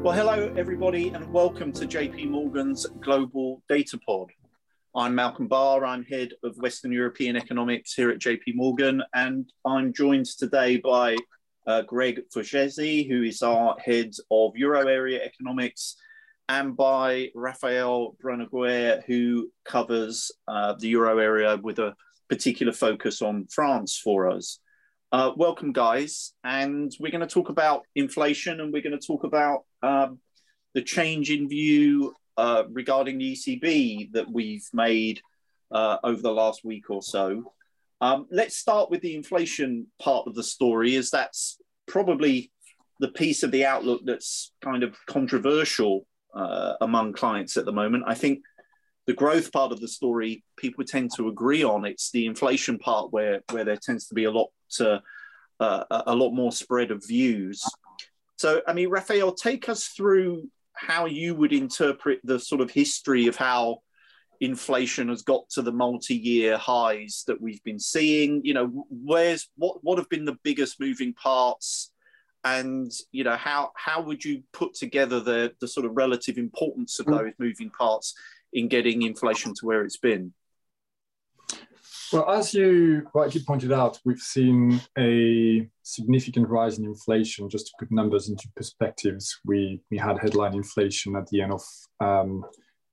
Well, hello, everybody, and welcome to JP Morgan's Global Data Pod. I'm Malcolm Barr. I'm head of Western European economics here at JP Morgan, and I'm joined today by uh, Greg Fuzesi, who is our head of Euro area economics, and by Raphael Brun-Aguerre, who covers uh, the Euro area with a particular focus on France for us. Uh, welcome, guys. And we're going to talk about inflation and we're going to talk about um, the change in view uh, regarding the ECB that we've made uh, over the last week or so. Um, let's start with the inflation part of the story, as that's probably the piece of the outlook that's kind of controversial uh, among clients at the moment. I think the growth part of the story people tend to agree on. It's the inflation part where where there tends to be a lot uh, a lot more spread of views. So, I mean, Raphael, take us through how you would interpret the sort of history of how inflation has got to the multi-year highs that we've been seeing. You know, where's what what have been the biggest moving parts? and you know how how would you put together the the sort of relative importance of mm. those moving parts in getting inflation to where it's been well, as you rightly pointed out, we've seen a significant rise in inflation. Just to put numbers into perspectives, we, we had headline inflation at the end of um,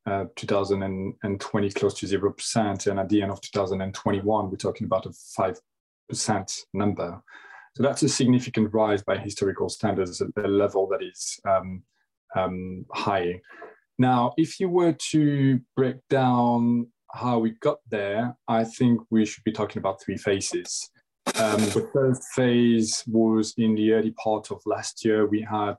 uh, 2020 close to 0%. And at the end of 2021, we're talking about a 5% number. So that's a significant rise by historical standards at a level that is um, um, high. Now, if you were to break down how we got there, I think we should be talking about three phases. Um, the first phase was in the early part of last year. We had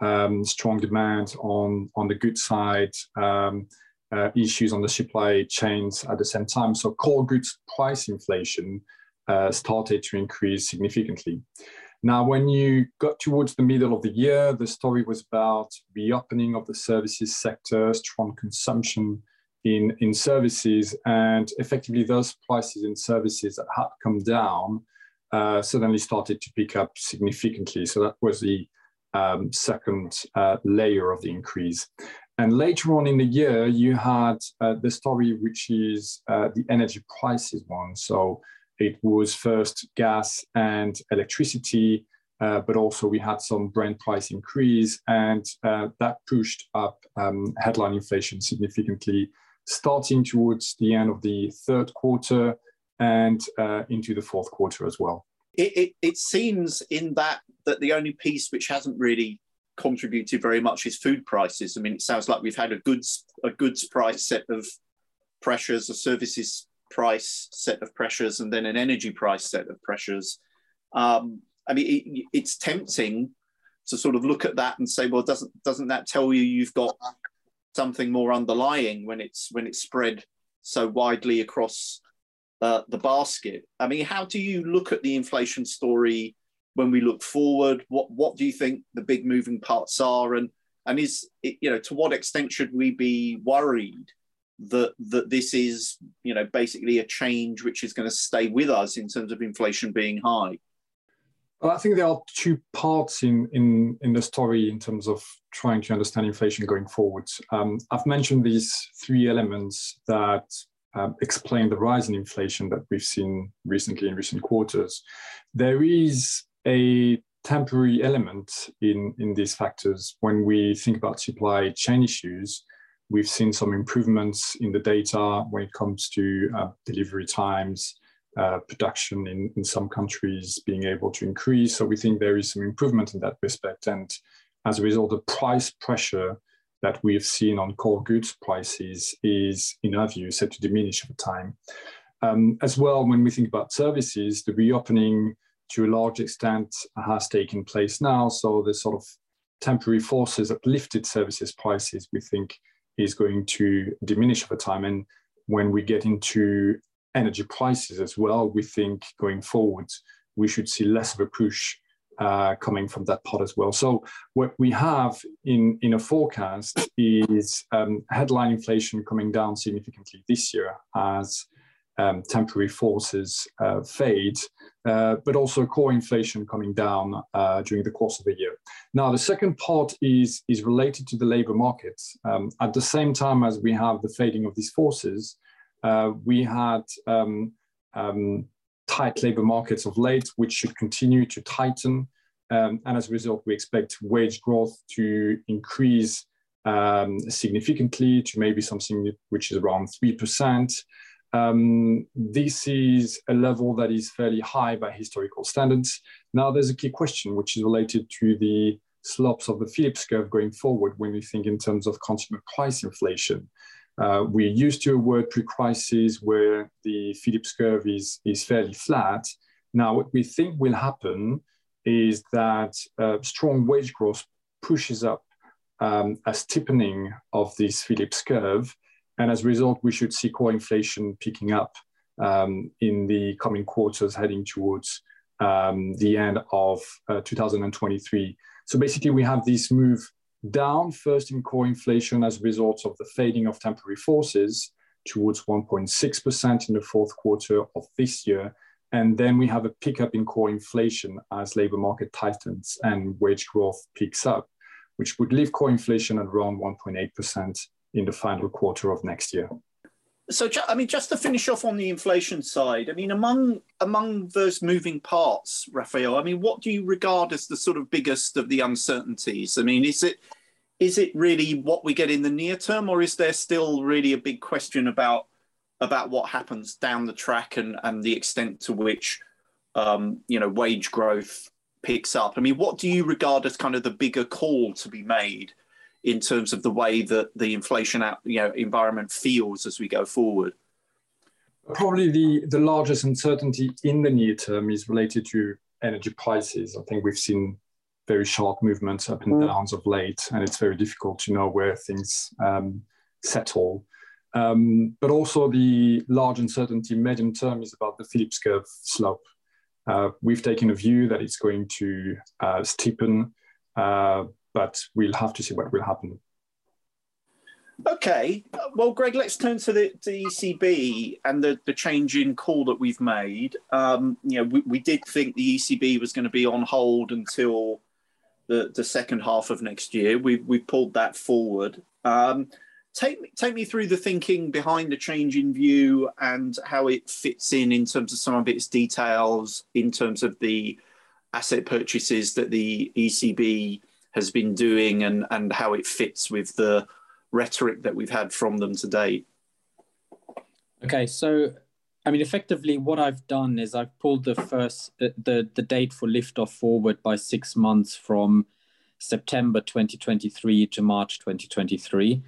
um, strong demand on, on the good side, um, uh, issues on the supply chains at the same time. So core goods price inflation uh, started to increase significantly. Now, when you got towards the middle of the year, the story was about reopening of the services sector, strong consumption in, in services, and effectively those prices in services that had come down uh, suddenly started to pick up significantly. So that was the um, second uh, layer of the increase. And later on in the year, you had uh, the story, which is uh, the energy prices one. So it was first gas and electricity, uh, but also we had some Brent price increase, and uh, that pushed up um, headline inflation significantly starting towards the end of the third quarter and uh, into the fourth quarter as well. It, it, it, seems in that that the only piece which hasn't really contributed very much is food prices. I mean, it sounds like we've had a goods a goods price set of pressures, a services price set of pressures, and then an energy price set of pressures. Um, I mean, it, it's tempting to sort of look at that and say, well, doesn't doesn't that tell you you've got something more underlying when it's when it's spread so widely across uh, the basket. I mean, how do you look at the inflation story when we look forward? What what do you think the big moving parts are, and and is it, you know to what extent should we be worried that that this is you know basically a change which is going to stay with us in terms of inflation being high? Well, I think there are two parts in, in, in the story in terms of trying to understand inflation going forward. Um, I've mentioned these three elements that um, explain the rise in inflation that we've seen recently in recent quarters. There is a temporary element in, in these factors. When we think about supply chain issues, we've seen some improvements in the data when it comes to uh, delivery times, uh, production in, in some countries being able to increase. So we think there is some improvement in that respect. And as a result, the price pressure that we have seen on core goods prices is, in our view, set to diminish over time. Um, as well, when we think about services, the reopening to a large extent has taken place now. So the sort of temporary forces that lifted services prices, we think, is going to diminish over time. And when we get into energy prices as well, we think going forward, we should see less of a push uh, coming from that part as well. So what we have in, in a forecast is um, headline inflation coming down significantly this year as um, temporary forces uh, fade, uh, but also core inflation coming down uh, during the course of the year. Now, the second part is, is related to the labor markets. Um, at the same time as we have the fading of these forces, we had um, um, tight labor markets of late, which should continue to tighten. Um, and as a result, we expect wage growth to increase um, significantly to maybe something which is around 3%. Um, this is a level that is fairly high by historical standards. Now, there's a key question which is related to the slopes of the Phillips curve going forward when we think in terms of consumer price inflation. Uh, we're used to a word pre-crisis where the Phillips curve is, is fairly flat. Now, what we think will happen is that uh, strong wage growth pushes up um, a steepening of this Phillips curve. And as a result, we should see core inflation picking up um, in the coming quarters, heading towards um, the end of uh, 2023. So basically, we have this move down first in core inflation as a result of the fading of temporary forces towards 1.6% in the fourth quarter of this year. And then we have a pickup in core inflation as labor market tightens and wage growth picks up which would leave core inflation at around 1.8% in the final quarter of next year. So, I mean, just to finish off on the inflation side, I mean, among among those moving parts, Raphael, I mean, what do you regard as the sort of biggest of the uncertainties? I mean, is it is it really what we get in the near term, or is there still really a big question about about what happens down the track and and the extent to which um, you know wage growth picks up. I mean, what do you regard as kind of the bigger call to be made in terms of the way that the inflation out, you know, environment feels as we go forward? Probably the, the largest uncertainty in the near term is related to energy prices. I think we've seen very sharp movements up and mm. downs of late, and it's very difficult to know where things um, settle. Um, but also the large uncertainty medium term is about the Phillips curve slope. Uh, we've taken a view that it's going to uh, steepen, uh, but we'll have to see what will happen. Okay, well, Greg, let's turn to the, the ECB and the, the change in call that we've made. Um, you know, we, we did think the ECB was going to be on hold until the, the second half of next year. We've, we've pulled that forward. Um, take me take me through the thinking behind the change in view and how it fits in in terms of some of its details in terms of the asset purchases that the ECB has been doing and and how it fits with the rhetoric that we've had from them to date. Okay, so I mean, effectively, what I've done is I've pulled the first the the, date for liftoff forward by six months from September 2023 to March 2023.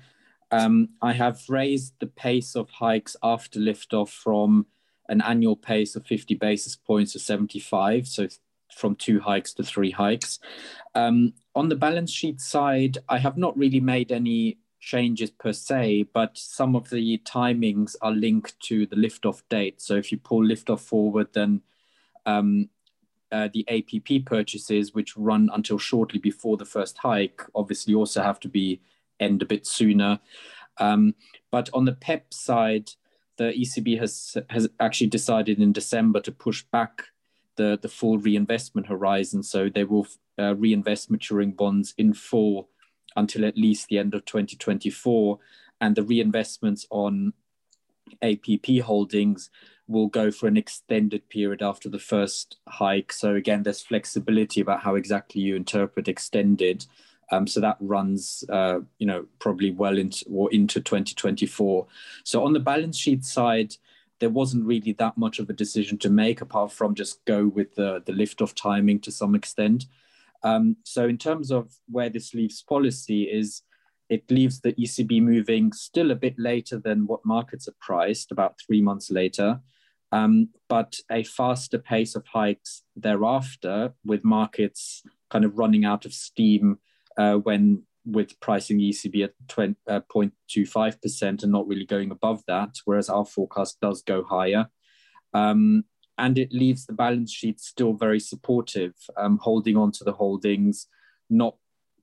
Um, I have raised the pace of hikes after liftoff from an annual pace of 50 basis points to 75, so from two hikes to three hikes. Um, on the balance sheet side, I have not really made any changes per se, but some of the timings are linked to the liftoff date. So if you pull liftoff forward, then um, uh, the APP purchases, which run until shortly before the first hike, obviously also have to be end a bit sooner. Um, but on the PEPP side, the ECB has has actually decided in December to push back the the full reinvestment horizon. So they will uh, reinvest maturing bonds in full until at least the end of 2024, and the reinvestments on APP holdings will go for an extended period after the first hike. So again, there's flexibility about how exactly you interpret extended. Um, so that runs, uh, you know, probably well into or into 2024. So on the balance sheet side, there wasn't really that much of a decision to make apart from just go with the, the lift off timing to some extent. Um, so in terms of where this leaves policy is it leaves the ECB moving still a bit later than what markets are priced, about three months later, um, but a faster pace of hikes thereafter with markets kind of running out of steam uh, when with pricing ECB at 20, uh, 0.25% and not really going above that, whereas our forecast does go higher. Um, and it leaves the balance sheet still very supportive, um, holding on to the holdings, not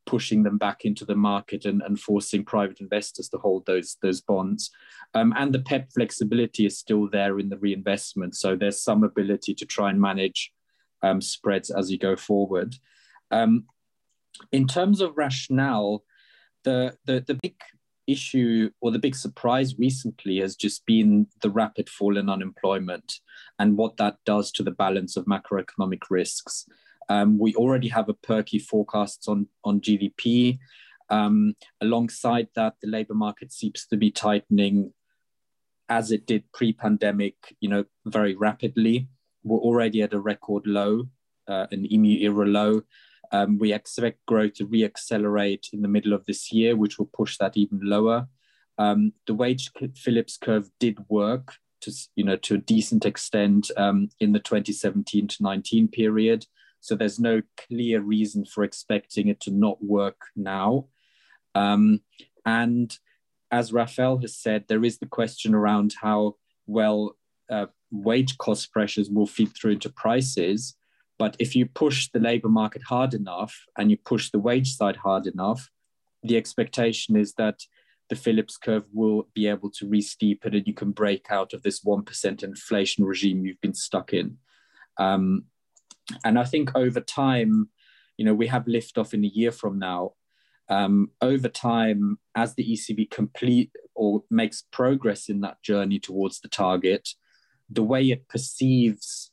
pushing them back into the market and, and forcing private investors to hold those those bonds. Um, and the PEPP flexibility is still there in the reinvestment. So there's some ability to try and manage um, spreads as you go forward. Um, in terms of rationale, the, the, the big issue or the big surprise recently has just been the rapid fall in unemployment and what that does to the balance of macroeconomic risks. Um, we already have a perky forecasts on, on GDP. Um, alongside that, the labor market seems to be tightening as it did pre-pandemic, you know, very rapidly. We're already at a record low, uh, an EMU era low. Um, we expect growth to reaccelerate in the middle of this year, which will push that even lower. Um, the wage Phillips curve did work to, a decent extent um, in the 2017 to 19 period. So there's no clear reason for expecting it to not work now. And as Raphael has said, there is the question around how well uh, wage cost pressures will feed through into prices. But if you push the labor market hard enough and you push the wage side hard enough, the expectation is that the Phillips curve will be able to re-steepen and you can break out of this 1% inflation regime you've been stuck in. Um, and I think over time, you know, we have liftoff in a year from now. Um, over time, as the ECB complete or makes progress in that journey towards the target, the way it perceives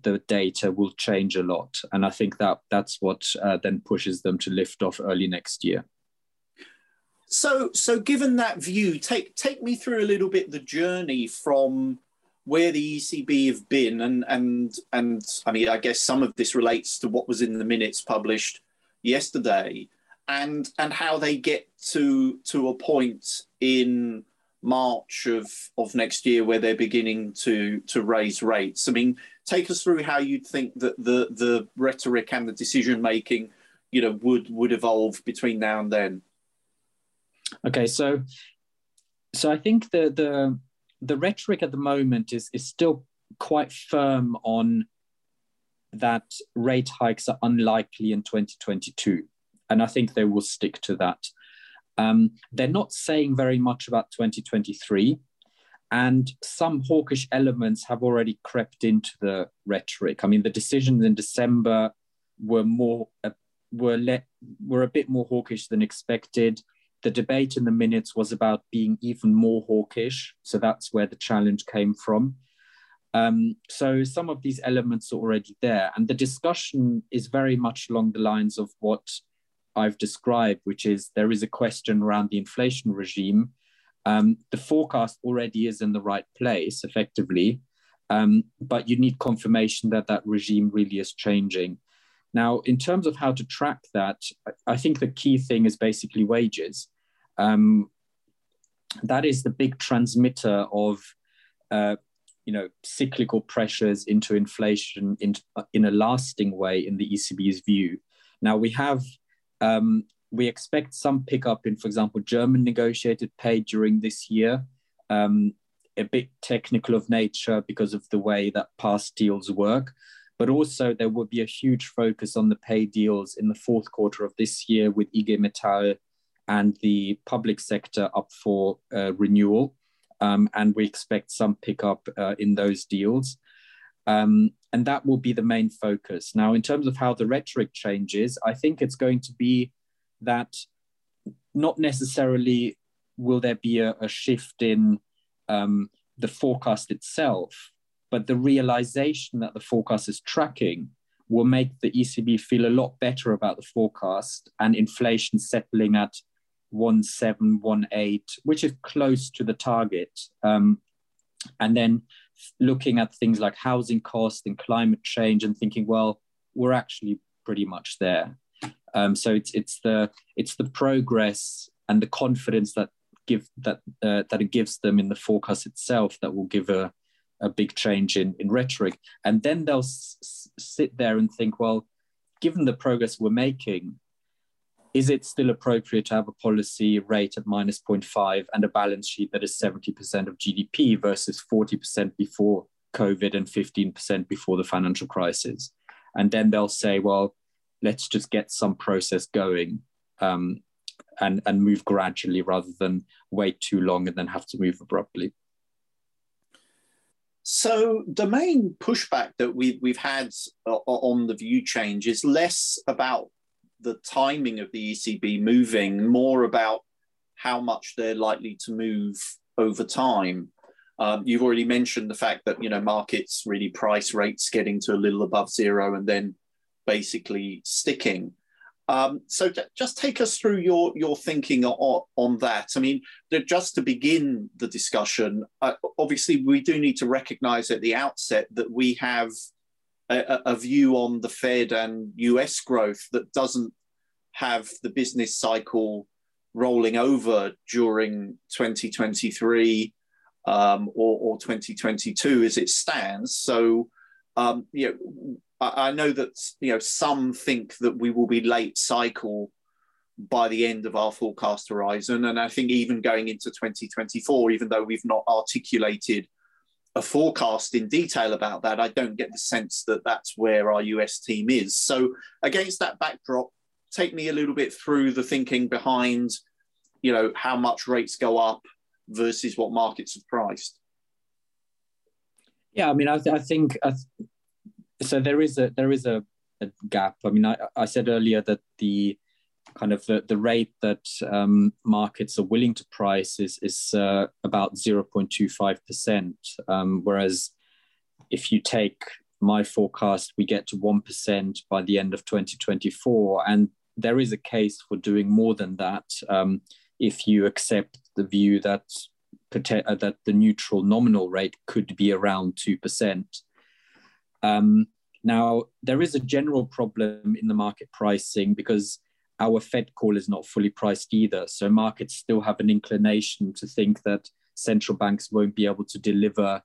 the data will change a lot. And I think that that's what uh, then pushes them to lift off early next year. So, so given that view, take take me through a little bit the journey from where the ECB have been, and and and I mean, I guess some of this relates to what was in the minutes published yesterday, and and how they get to to a point in March of of next year where they're beginning to to raise rates. I mean, take us through how you'd think that the the rhetoric and the decision making, you know, would would evolve between now and then. Okay, so so I think the the the rhetoric at the moment is is still quite firm on that rate hikes are unlikely in 2022, and I think they will stick to that. Um, they're not saying very much about 2023, and some hawkish elements have already crept into the rhetoric. I mean, the decisions in December were more uh, were let were a bit more hawkish than expected. The debate in the minutes was about being even more hawkish, so that's where the challenge came from. Um, so some of these elements are already there, and the discussion is very much along the lines of what I've described, which is there is a question around the inflation regime. Um, the forecast already is in the right place, effectively, um, but you need confirmation that that regime really is changing. Now, in terms of how to track that, I think the key thing is basically wages. Um, that is the big transmitter of, uh, you know, cyclical pressures into inflation in, in a lasting way in the ECB's view. Now we have um, we expect some pickup in, for example, German negotiated pay during this year. Um, a bit technical of nature because of the way that past deals work. But also, there will be a huge focus on the pay deals in the fourth quarter of this year with IG Metall and the public sector up for uh, renewal. Um, and we expect some pickup uh, in those deals. Um, and that will be the main focus. Now, in terms of how the rhetoric changes, I think it's going to be that not necessarily will there be a, a shift in um, the forecast itself, but the realization that the forecast is tracking will make the ECB feel a lot better about the forecast and inflation settling at 1718, which is close to the target. Um, and then looking at things like housing costs and climate change and thinking, well, we're actually pretty much there. Um, so it's it's the it's the progress and the confidence that give that uh, that it gives them in the forecast itself that will give a a big change in in rhetoric, and then they'll s- sit there and think, well, given the progress we're making, is it still appropriate to have a policy rate at minus 0.5 and a balance sheet that is 70% of GDP versus 40% before COVID and 15% before the financial crisis? And then they'll say, well, let's just get some process going um, and, and move gradually rather than wait too long and then have to move abruptly. So the main pushback that we, we've had on the view change is less about the timing of the ECB moving, more about how much they're likely to move over time. Um, you've already mentioned the fact that you know markets really price rates getting to a little above zero and then basically sticking. Um, so just take us through your your thinking on, on that. I mean, just to begin the discussion, uh, obviously we do need to recognise at the outset that we have a, a, view on the Fed and US growth that doesn't have the business cycle rolling over during 2023 um, or, or 2022 as it stands. So, um, you know, I, I know that you know some think that we will be late cycle by the end of our forecast horizon, and I think even going into 2024, even though we've not articulated a forecast in detail about that, I don't get the sense that that's where our US team is. So, against that backdrop, take me a little bit through the thinking behind, you know, how much rates go up versus what markets have priced. Yeah, I mean, I, th- I think I th- so. There is a there is a, a gap. I mean, I, I said earlier that the kind of the, the rate that um, markets are willing to price is, is uh, about 0.25%. Um, whereas if you take my forecast, we get to 1% by the end of 2024. And there is a case for doing more than that um, if you accept the view that, uh, that the neutral nominal rate could be around 2%. Um, now, there is a general problem in the market pricing because our Fed call is not fully priced either. So markets still have an inclination to think that central banks won't be able to deliver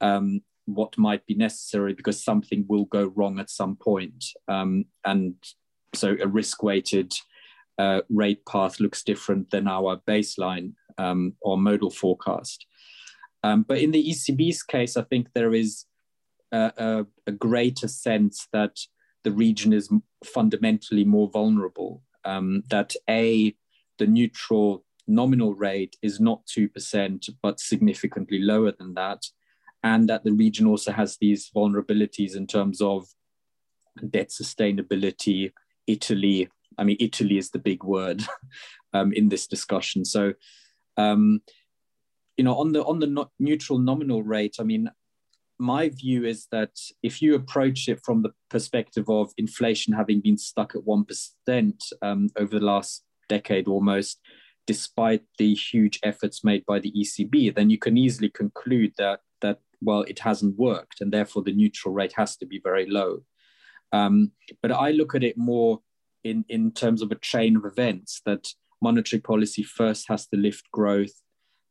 um, what might be necessary because something will go wrong at some point. Um, and so a risk weighted uh, rate path looks different than our baseline um, or modal forecast. Um, but in the ECB's case, I think there is a, a, a greater sense that the region is fundamentally more vulnerable um, that A, the neutral nominal rate is not 2%, but significantly lower than that. And that the region also has these vulnerabilities in terms of debt sustainability. Italy, I mean, Italy is the big word um, in this discussion. So, um, you know, on the on the no- neutral nominal rate, I mean, my view is that if you approach it from the perspective of inflation having been stuck at 1% um, over the last decade almost, despite the huge efforts made by the ECB, then you can easily conclude that, that well, it hasn't worked, and therefore the neutral rate has to be very low. Um, but I look at it more in, in terms of a chain of events that monetary policy first has to lift growth,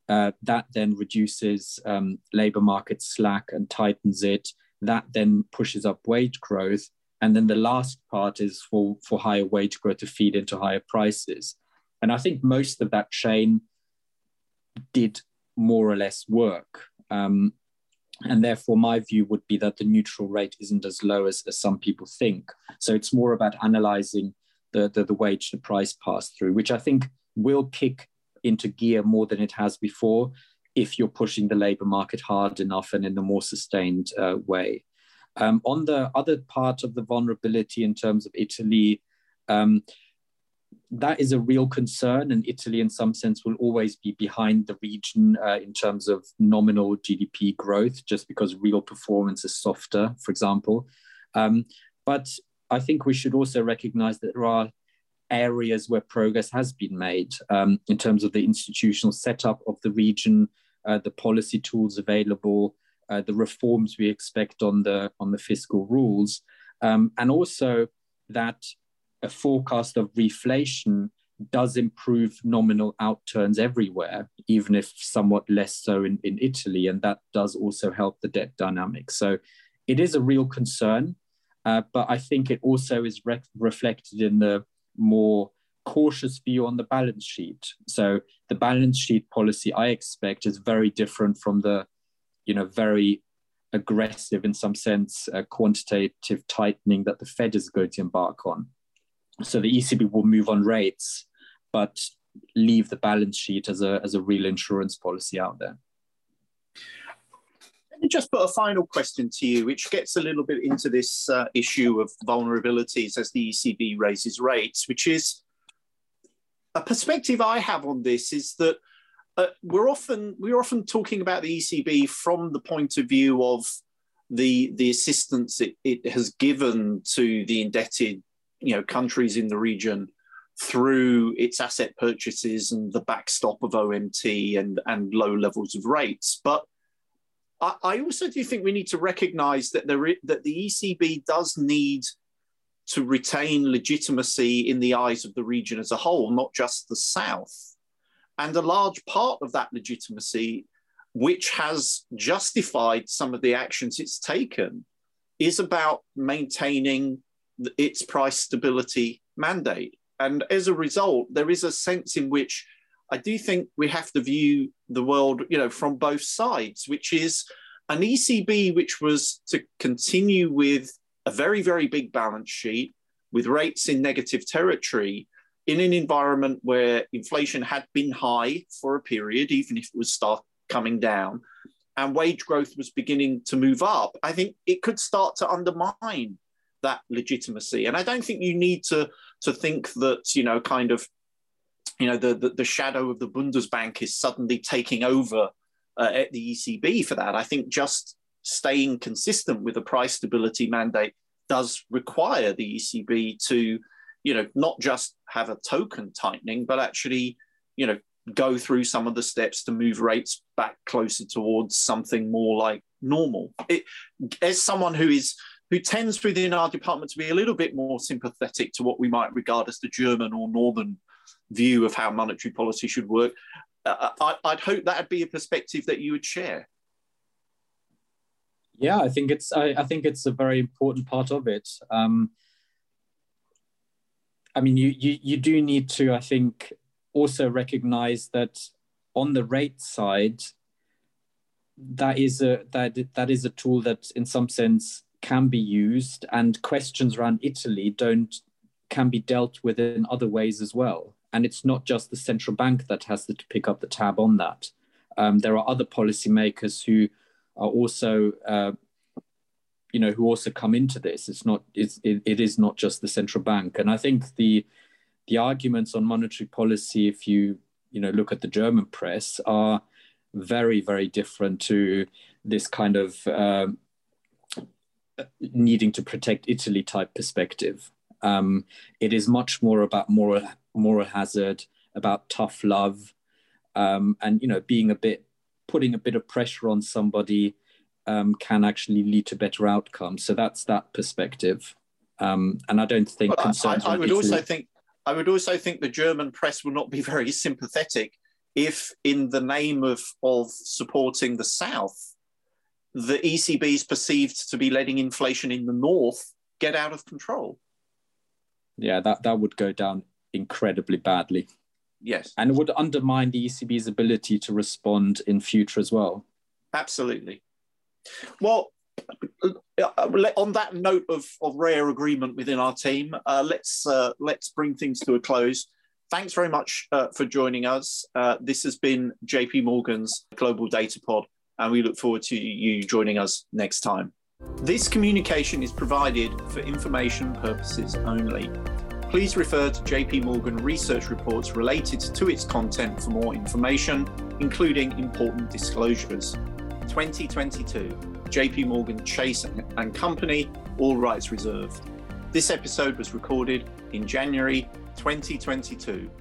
uh, that then reduces um, labor market slack and tightens it. That then pushes up wage growth. And then the last part is for, for higher wage growth to feed into higher prices. And I think most of that chain did more or less work. Um, and therefore, my view would be that the neutral rate isn't as low as, as some people think. So it's more about analyzing the, the, the wage to price pass through, which I think will kick into gear more than it has before if you're pushing the labor market hard enough and in a more sustained uh, way. Um, on the other part of the vulnerability in terms of Italy, um, that is a real concern, and Italy, in some sense, will always be behind the region uh, in terms of nominal GDP growth, just because real performance is softer, for example. Um, but I think we should also recognize that there are areas where progress has been made um, in terms of the institutional setup of the region, uh, the policy tools available, uh, the reforms we expect on the on the fiscal rules, um, and also that a forecast of reflation does improve nominal outturns everywhere, even if somewhat less so in, in Italy, and that does also help the debt dynamics. So it is a real concern, uh, but I think it also is re- reflected in the more cautious view on the balance sheet. So the balance sheet policy I expect is very different from the, you know, very aggressive in some sense uh, quantitative tightening that the Fed is going to embark on. So the ECB will move on rates, but leave the balance sheet as a as a real insurance policy out there. Let me just put a final question to you, which gets a little bit into this uh, issue of vulnerabilities as the ECB raises rates, which is a perspective I have on this is that uh, we're often we're often talking about the ECB from the point of view of the the assistance it, it has given to the indebted you know countries in the region through its asset purchases and the backstop of OMT and and low levels of rates, but I, also do think we need to recognise that there that the ECB does need to retain legitimacy in the eyes of the region as a whole, not just the South. And a large part of that legitimacy, which has justified some of the actions it's taken, is about maintaining its price stability mandate. And as a result, there is a sense in which I do think we have to view the world, you know, from both sides, which is an ECB which was to continue with a very, very big balance sheet with rates in negative territory in an environment where inflation had been high for a period, even if it was start coming down, and wage growth was beginning to move up, I think it could start to undermine that legitimacy. And I don't think you need to to think that you know kind of you know the the, the shadow of the Bundesbank is suddenly taking over uh, at the ECB for that. I think just staying consistent with a price stability mandate does require the ECB to, you know, not just have a token tightening, but actually, you know, go through some of the steps to move rates back closer towards something more like normal. It, as someone who is who tends within our department to be a little bit more sympathetic to what we might regard as the German or Northern view of how monetary policy should work, uh, I, would hope that'd be a perspective that you would share. Yeah, I think it's I, I think it's a very important part of it. Um, I mean, you, you you do need to, I think, also recognize that on the rate side, that is a that that is a tool that, in some sense, can be used, and questions around Italy don't can be dealt with in other ways as well. And it's not just the central bank that has to pick up the tab on that. Um, there are other policymakers who are also uh, you know who also come into this. It's not it's, it, it is not just the central bank. And i think the the arguments on monetary policy if you you know look at the german press are very very different to this kind of uh, needing to protect italy type perspective. Um, it is much more about moral moral hazard about tough love um, and you know being a bit putting a bit of pressure on somebody um, can actually lead to better outcomes. So that's that perspective. Um, and I don't think well, concerns. I, I would also think I would also think the German press will not be very sympathetic if, in the name of of supporting the South, the ECB is perceived to be letting inflation in the North get out of control. Yeah, that that would go down incredibly badly. Yes, and it would undermine the ECB's ability to respond in future as well. Absolutely. Well, uh, on that note of, of rare agreement within our team, uh, let's uh, let's bring things to a close. Thanks very much uh, for joining us. Uh, this has been JP Morgan's Global Data Pod, and we look forward to you joining us next time. This communication is provided for information purposes only. Please refer to JP Morgan research reports related to its content for more information, including important disclosures. 2022, JP Morgan Chase and Company, all rights reserved. This episode was recorded in January 2022.